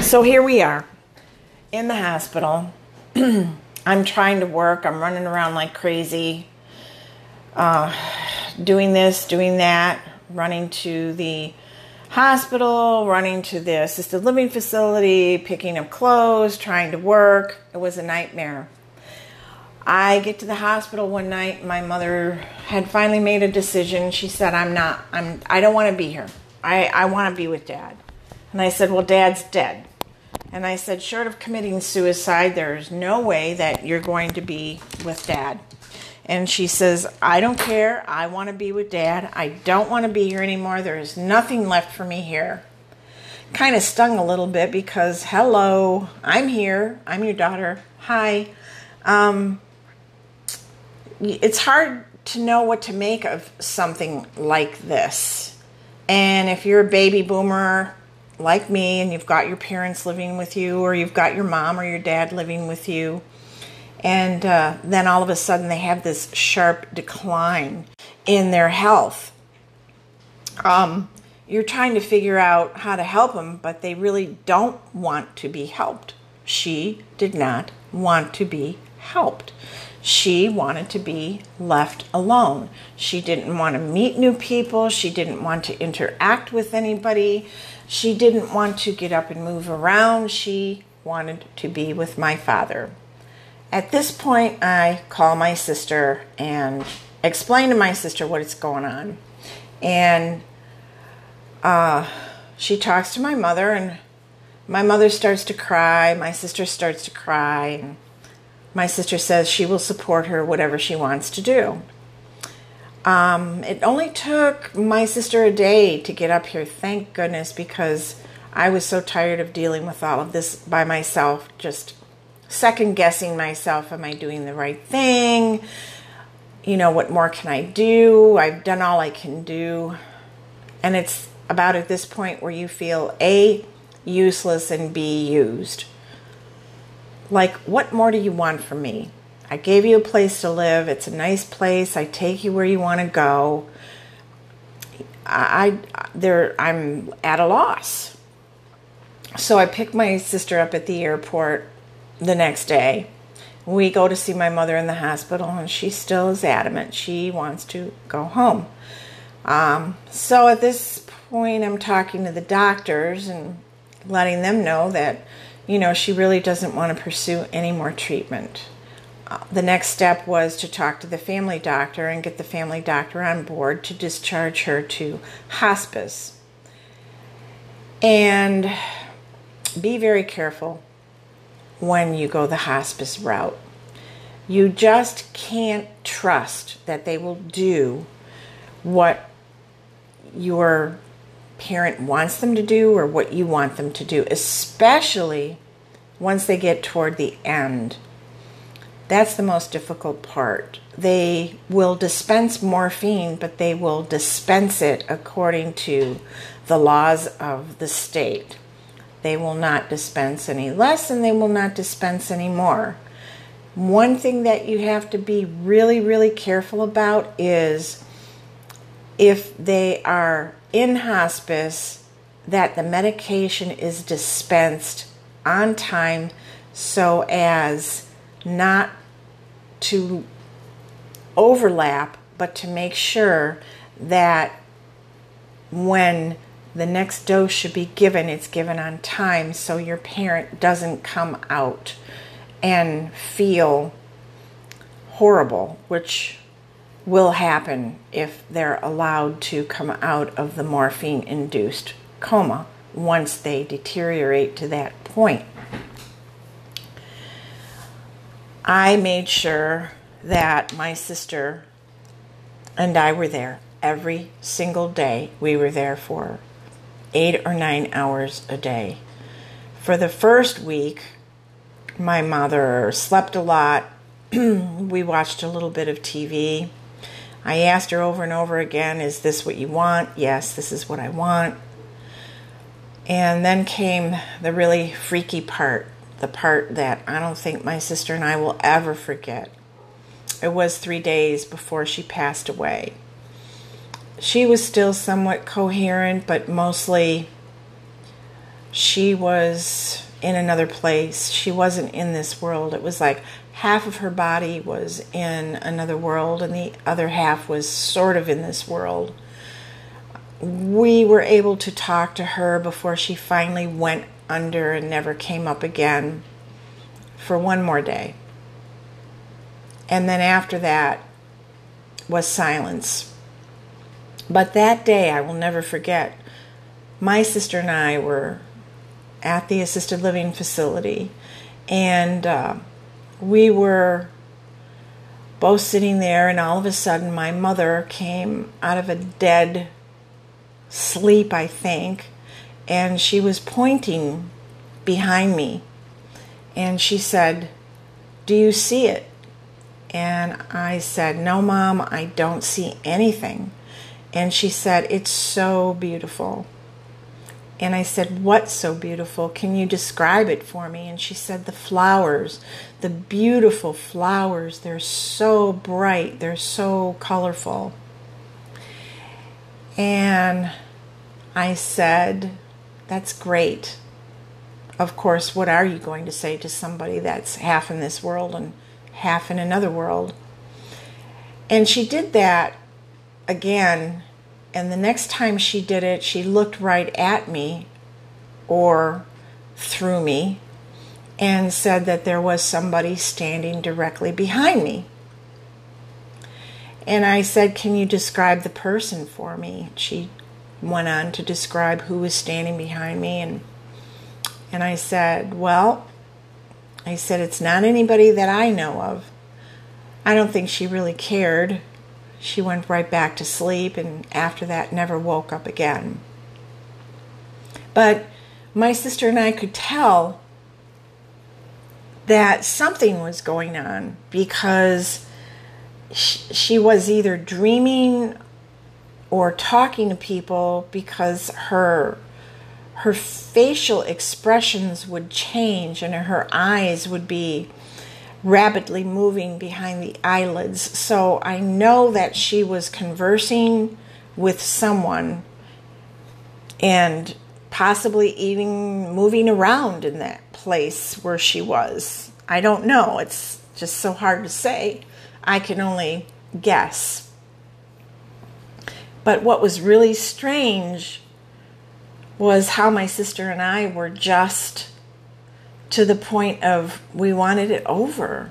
So here we are in the hospital. I'm trying to work. I'm running around like crazy, uh, doing this, doing that, running to the hospital, running to the assisted living facility, picking up clothes, trying to work. It was a nightmare. I get to the hospital one night. My mother had finally made a decision. She said, "I'm not. I'm. I don't want to be here. I I want to be with Dad." And I said, "Well, Dad's dead." And I said, "Short of committing suicide, there's no way that you're going to be with Dad." And she says, "I don't care. I want to be with Dad. I don't want to be here anymore. There is nothing left for me here." Kind of stung a little bit because, hello, I'm here. I'm your daughter. Hi. Um, it's hard to know what to make of something like this. And if you're a baby boomer like me and you've got your parents living with you, or you've got your mom or your dad living with you, and uh, then all of a sudden they have this sharp decline in their health, um, you're trying to figure out how to help them, but they really don't want to be helped. She did not want to be helped. She wanted to be left alone. She didn't want to meet new people. She didn't want to interact with anybody. She didn't want to get up and move around. She wanted to be with my father. At this point, I call my sister and explain to my sister what is going on. And uh, she talks to my mother, and my mother starts to cry. My sister starts to cry. And my sister says she will support her whatever she wants to do. Um, it only took my sister a day to get up here, thank goodness, because I was so tired of dealing with all of this by myself, just second guessing myself. Am I doing the right thing? You know, what more can I do? I've done all I can do. And it's about at this point where you feel A, useless, and B, used. Like, what more do you want from me? I gave you a place to live. It's a nice place. I take you where you want to go. I, I there I'm at a loss. So I pick my sister up at the airport the next day. We go to see my mother in the hospital, and she still is adamant. She wants to go home. Um, so at this point, I'm talking to the doctors and letting them know that you know, she really doesn't want to pursue any more treatment. Uh, the next step was to talk to the family doctor and get the family doctor on board to discharge her to hospice. And be very careful when you go the hospice route. You just can't trust that they will do what your parent wants them to do or what you want them to do, especially once they get toward the end. That's the most difficult part. They will dispense morphine, but they will dispense it according to the laws of the state. They will not dispense any less and they will not dispense any more. One thing that you have to be really, really careful about is if they are in hospice that the medication is dispensed on time so as not to overlap, but to make sure that when the next dose should be given, it's given on time so your parent doesn't come out and feel horrible, which will happen if they're allowed to come out of the morphine induced coma once they deteriorate to that point. I made sure that my sister and I were there every single day. We were there for eight or nine hours a day. For the first week, my mother slept a lot. we watched a little bit of TV. I asked her over and over again, Is this what you want? Yes, this is what I want. And then came the really freaky part, the part that I don't think my sister and I will ever forget. It was three days before she passed away. She was still somewhat coherent, but mostly she was in another place. She wasn't in this world. It was like half of her body was in another world and the other half was sort of in this world. We were able to talk to her before she finally went under and never came up again for one more day. And then after that was silence. But that day I will never forget. My sister and I were at the assisted living facility, and uh, we were both sitting there, and all of a sudden, my mother came out of a dead sleep, I think, and she was pointing behind me. And she said, Do you see it? And I said, No, Mom, I don't see anything. And she said, It's so beautiful. And I said, What's so beautiful? Can you describe it for me? And she said, The flowers, the beautiful flowers. They're so bright, they're so colorful. And I said, That's great. Of course, what are you going to say to somebody that's half in this world and half in another world? And she did that again and the next time she did it, she looked right at me or through me and said that there was somebody standing directly behind me. And I said, Can you describe the person for me? She went on to describe who was standing behind me and and I said, Well, I said, It's not anybody that I know of. I don't think she really cared she went right back to sleep and after that never woke up again. But my sister and I could tell that something was going on because she was either dreaming or talking to people because her her facial expressions would change and her eyes would be rapidly moving behind the eyelids. So I know that she was conversing with someone and possibly even moving around in that place where she was. I don't know. It's just so hard to say. I can only guess. But what was really strange was how my sister and I were just to the point of we wanted it over.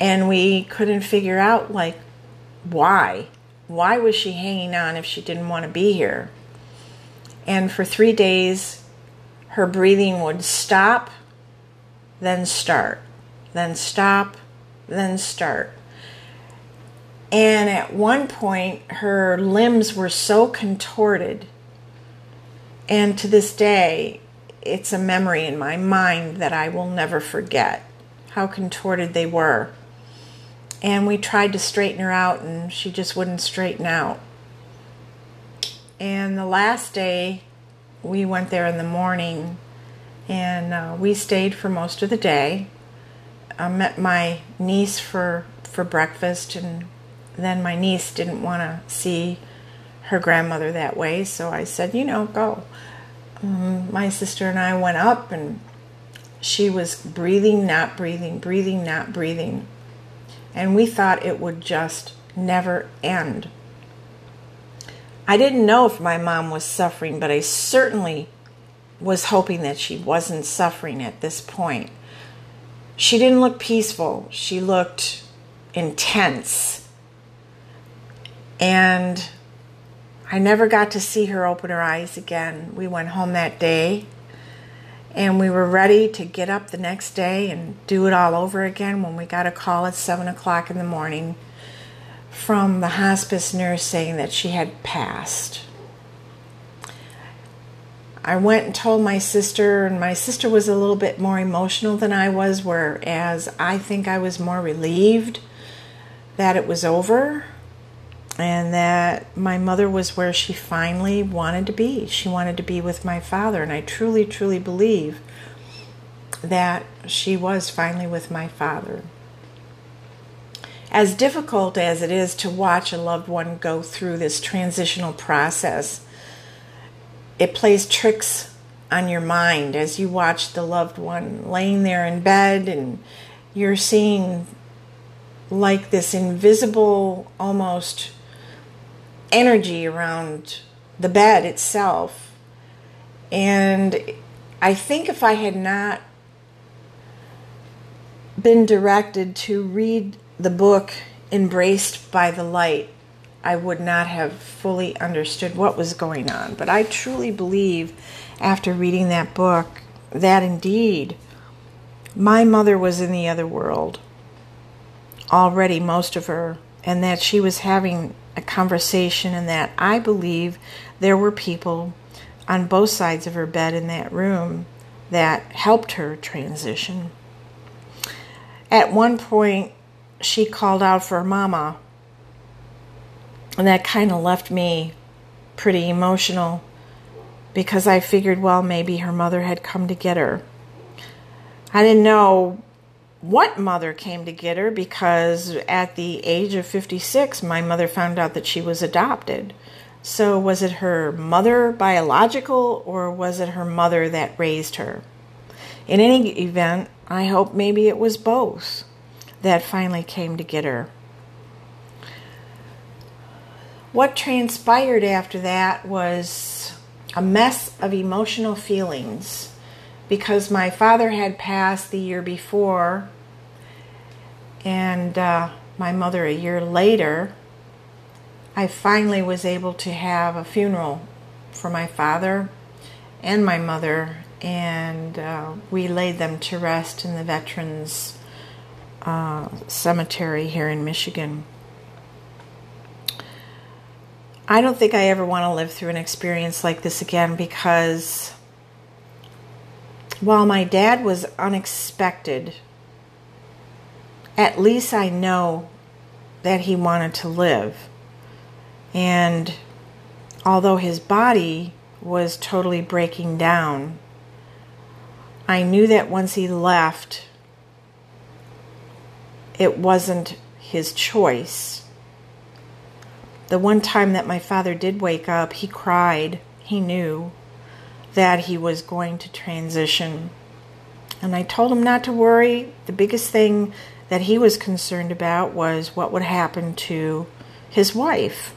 And we couldn't figure out like why. Why was she hanging on if she didn't want to be here? And for 3 days her breathing would stop then start then stop then start. And at one point her limbs were so contorted. And to this day it's a memory in my mind that I will never forget how contorted they were. And we tried to straighten her out, and she just wouldn't straighten out. And the last day, we went there in the morning, and uh, we stayed for most of the day. I met my niece for for breakfast, and then my niece didn't want to see her grandmother that way, so I said, you know, go Mm-hmm. my sister and I went up, and she was breathing, not breathing, breathing, not breathing. And we thought it would just never end. I didn't know if my mom was suffering, but I certainly was hoping that she wasn't suffering at this point. She didn't look peaceful, she looked intense. And I never got to see her open her eyes again. We went home that day and we were ready to get up the next day and do it all over again when we got a call at 7 o'clock in the morning from the hospice nurse saying that she had passed. I went and told my sister, and my sister was a little bit more emotional than I was, whereas I think I was more relieved that it was over and that my mother was where she finally wanted to be. She wanted to be with my father, and I truly, truly believe that she was finally with my father. As difficult as it is to watch a loved one go through this transitional process, it plays tricks on your mind as you watch the loved one laying there in bed and you're seeing like this invisible almost energy around the bed itself. And I think if I had not been directed to read the book Embraced by the Light, I would not have fully understood what was going on. But I truly believe after reading that book that indeed my mother was in the other world already, most of her, and that she was having a conversation, and that I believe there were people on both sides of her bed in that room that helped her transition. At one point, she called out for Mama, and that kind of left me pretty emotional because I figured, well, maybe her mother had come to get her. I didn't know what mother came to get her because at the age of 56, my mother found out that she was adopted. So, was it her mother biological or was it her mother that raised her? In any event, I hope maybe it was both that finally came to get her. What transpired after that was a mess of emotional feelings because my father had passed the year before and uh, my mother a year later. I finally was able to have a funeral for my father and my mother, and uh, we laid them to rest in the Veterans uh, Cemetery here in Michigan. I don't think I ever want to live through an experience like this again because while my dad was unexpected, at least I know that he wanted to live. And although his body was totally breaking down, I knew that once he left, it wasn't his choice the one time that my father did wake up, he cried. He knew that he was going to transition. And I told him not to worry. The biggest thing that he was concerned about was what would happen to his wife.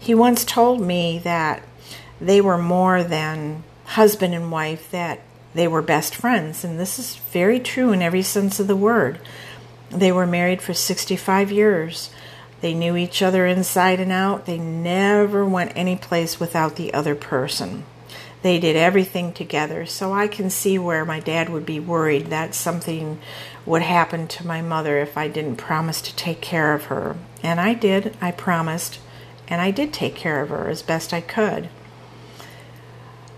He once told me that they were more than husband and wife, that they were best friends. And this is very true in every sense of the word. They were married for 65 years. They knew each other inside and out. They never went any place without the other person. They did everything together. So I can see where my dad would be worried that something would happen to my mother if I didn't promise to take care of her. And I did. I promised. And I did take care of her as best I could.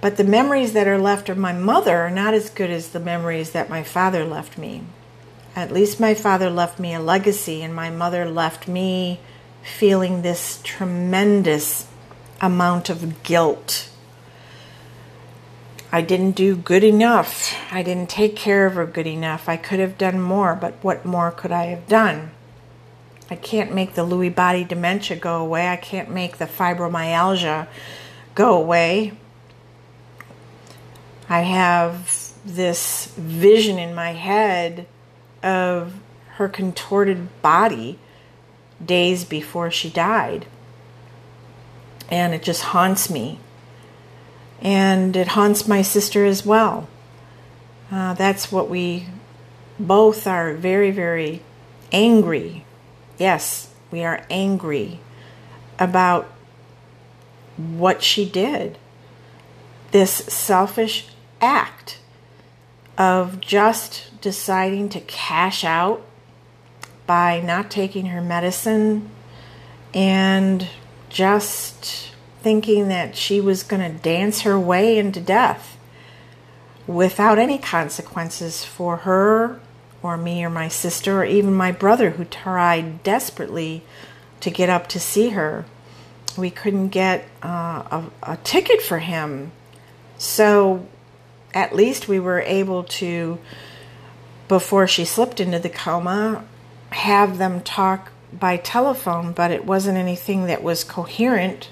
But the memories that are left of my mother are not as good as the memories that my father left me. At least my father left me a legacy, and my mother left me feeling this tremendous amount of guilt. I didn't do good enough. I didn't take care of her good enough. I could have done more, but what more could I have done? I can't make the Lewy body dementia go away. I can't make the fibromyalgia go away. I have this vision in my head of her contorted body days before she died. And it just haunts me. And it haunts my sister as well. Uh, that's what we both are very, very angry. Yes, we are angry about what she did. This selfish act of just deciding to cash out by not taking her medicine and just thinking that she was going to dance her way into death without any consequences for her or me or my sister or even my brother who tried desperately to get up to see her. We couldn't get uh, a, a ticket for him. So at least we were able to, before she slipped into the coma, have them talk by telephone, but it wasn't anything that was coherent.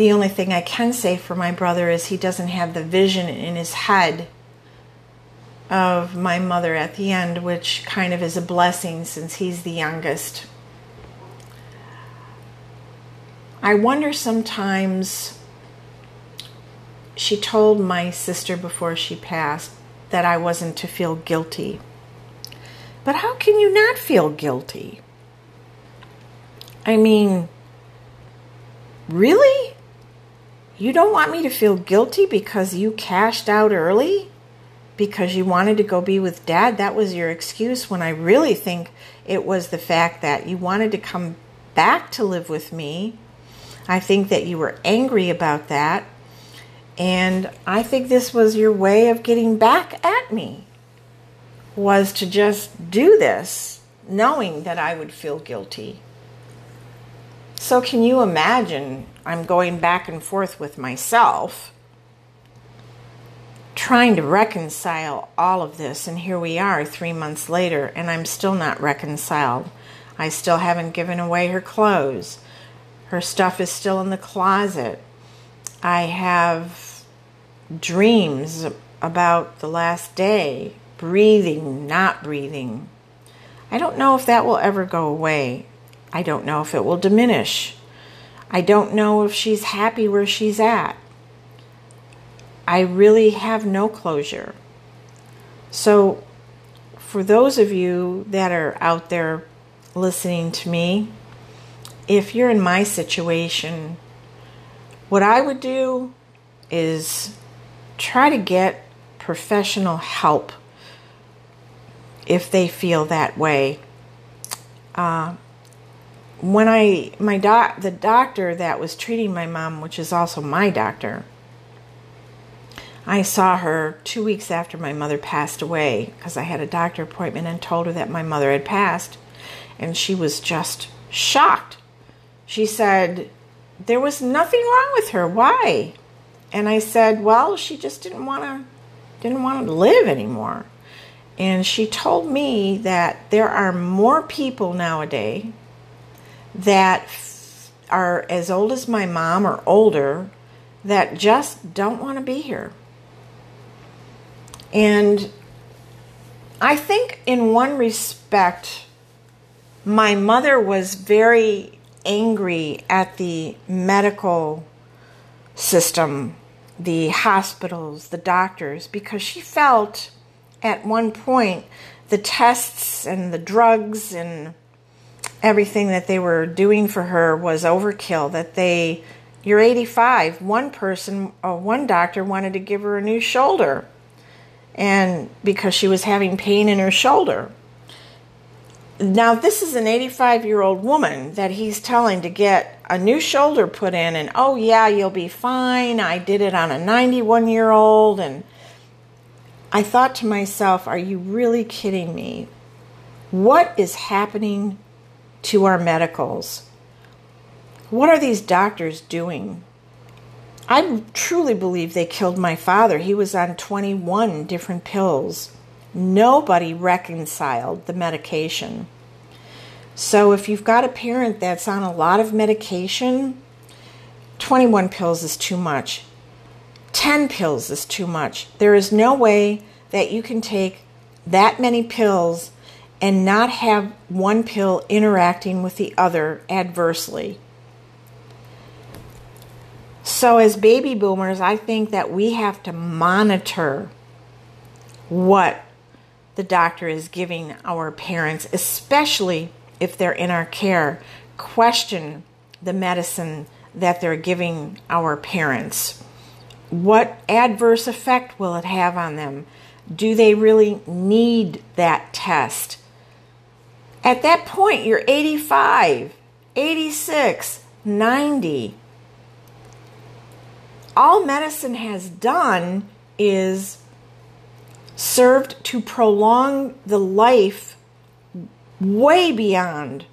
The only thing I can say for my brother is he doesn't have the vision in his head of my mother at the end, which kind of is a blessing since he's the youngest. I wonder sometimes. She told my sister before she passed that I wasn't to feel guilty. But how can you not feel guilty? I mean, really? You don't want me to feel guilty because you cashed out early? Because you wanted to go be with dad? That was your excuse when I really think it was the fact that you wanted to come back to live with me. I think that you were angry about that. And I think this was your way of getting back at me was to just do this knowing that I would feel guilty. So, can you imagine? I'm going back and forth with myself, trying to reconcile all of this. And here we are three months later, and I'm still not reconciled. I still haven't given away her clothes. Her stuff is still in the closet. I have dreams about the last day, breathing, not breathing. I don't know if that will ever go away. I don't know if it will diminish. I don't know if she's happy where she's at. I really have no closure. So, for those of you that are out there listening to me, if you're in my situation, what I would do is try to get professional help if they feel that way. Uh, when I my doc the doctor that was treating my mom, which is also my doctor, I saw her two weeks after my mother passed away because I had a doctor appointment and told her that my mother had passed, and she was just shocked. She said there was nothing wrong with her. Why? And I said, well, she just didn't want to didn't want to live anymore. And she told me that there are more people nowadays that are as old as my mom or older that just don't want to be here. And I think, in one respect, my mother was very angry at the medical system, the hospitals, the doctors, because she felt at one point the tests and the drugs and everything that they were doing for her was overkill. That they, you're 85. One person, uh, one doctor wanted to give her a new shoulder, and because she was having pain in her shoulder. Now, this is an 85 year old woman that he's telling to get a new shoulder put in, and oh, yeah, you'll be fine. I did it on a 91 year old. And I thought to myself, are you really kidding me? What is happening to our medicals. What are these doctors doing? I truly believe they killed my father. He was on 21 different pills. Nobody reconciled the medication. So if you've got a parent that's on a lot of medication, 21 pills is too much. 10 pills is too much. There is no way that you can take that many pills and not have one pill interacting with the other adversely. So, as baby boomers, I think that we have to monitor what the doctor is giving our parents, especially if they're in our care. Question the medicine that they're giving our parents. What adverse effect will it have on them? Do they really need that test? At that point, you're 85, 86, 90. All medicine has done is served to prolong the life way beyond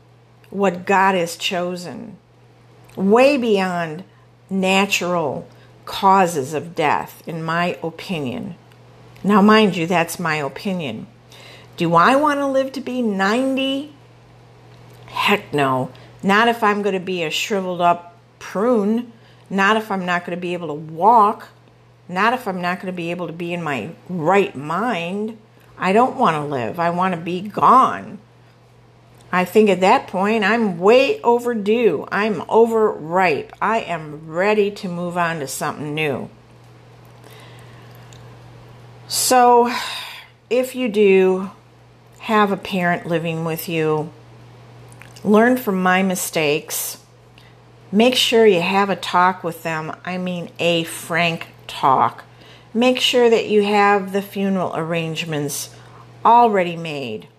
what God has chosen, way beyond natural causes of death, in my opinion. Now, mind you, that's my opinion. Do I want to live to be 90? Heck no. Not if I'm going to be a shriveled up prune not if I'm not going to be able to walk, not if I'm not going to be able to be in my right mind. I don't want to live. I want to be gone. I think at that point I'm way overdue. I'm overripe. I am ready to move on to something new. So, if you do have a parent living with you, learn from my mistakes. Make sure you have a talk with them. I mean, a frank talk. Make sure that you have the funeral arrangements already made.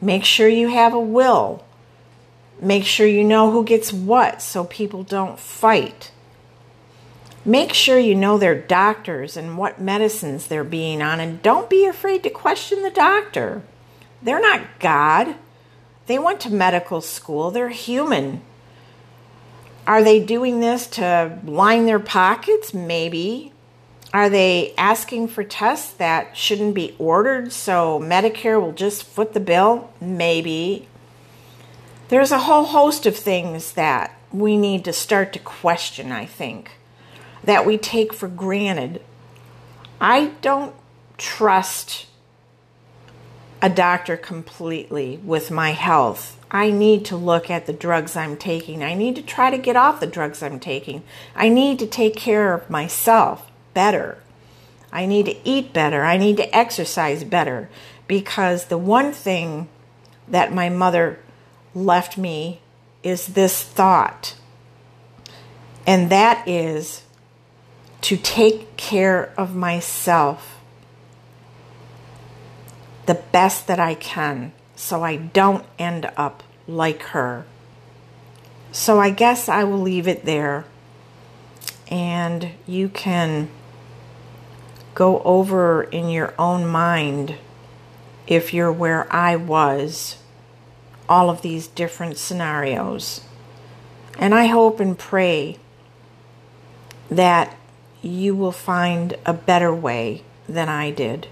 Make sure you have a will. Make sure you know who gets what so people don't fight. Make sure you know their doctors and what medicines they're being on, and don't be afraid to question the doctor. They're not God. They went to medical school, they're human. Are they doing this to line their pockets? Maybe. Are they asking for tests that shouldn't be ordered so Medicare will just foot the bill? Maybe. There's a whole host of things that we need to start to question, I think, that we take for granted. I don't trust a doctor completely with my health. I need to look at the drugs I'm taking. I need to try to get off the drugs I'm taking. I need to take care of myself better. I need to eat better. I need to exercise better because the one thing that my mother left me is this thought, and that is to take care of myself the best that I can so I don't end up like her. So I guess I will leave it there and you can go over in your own mind if you're where I was all of these different scenarios. And I hope and pray that you will find a better way than I did.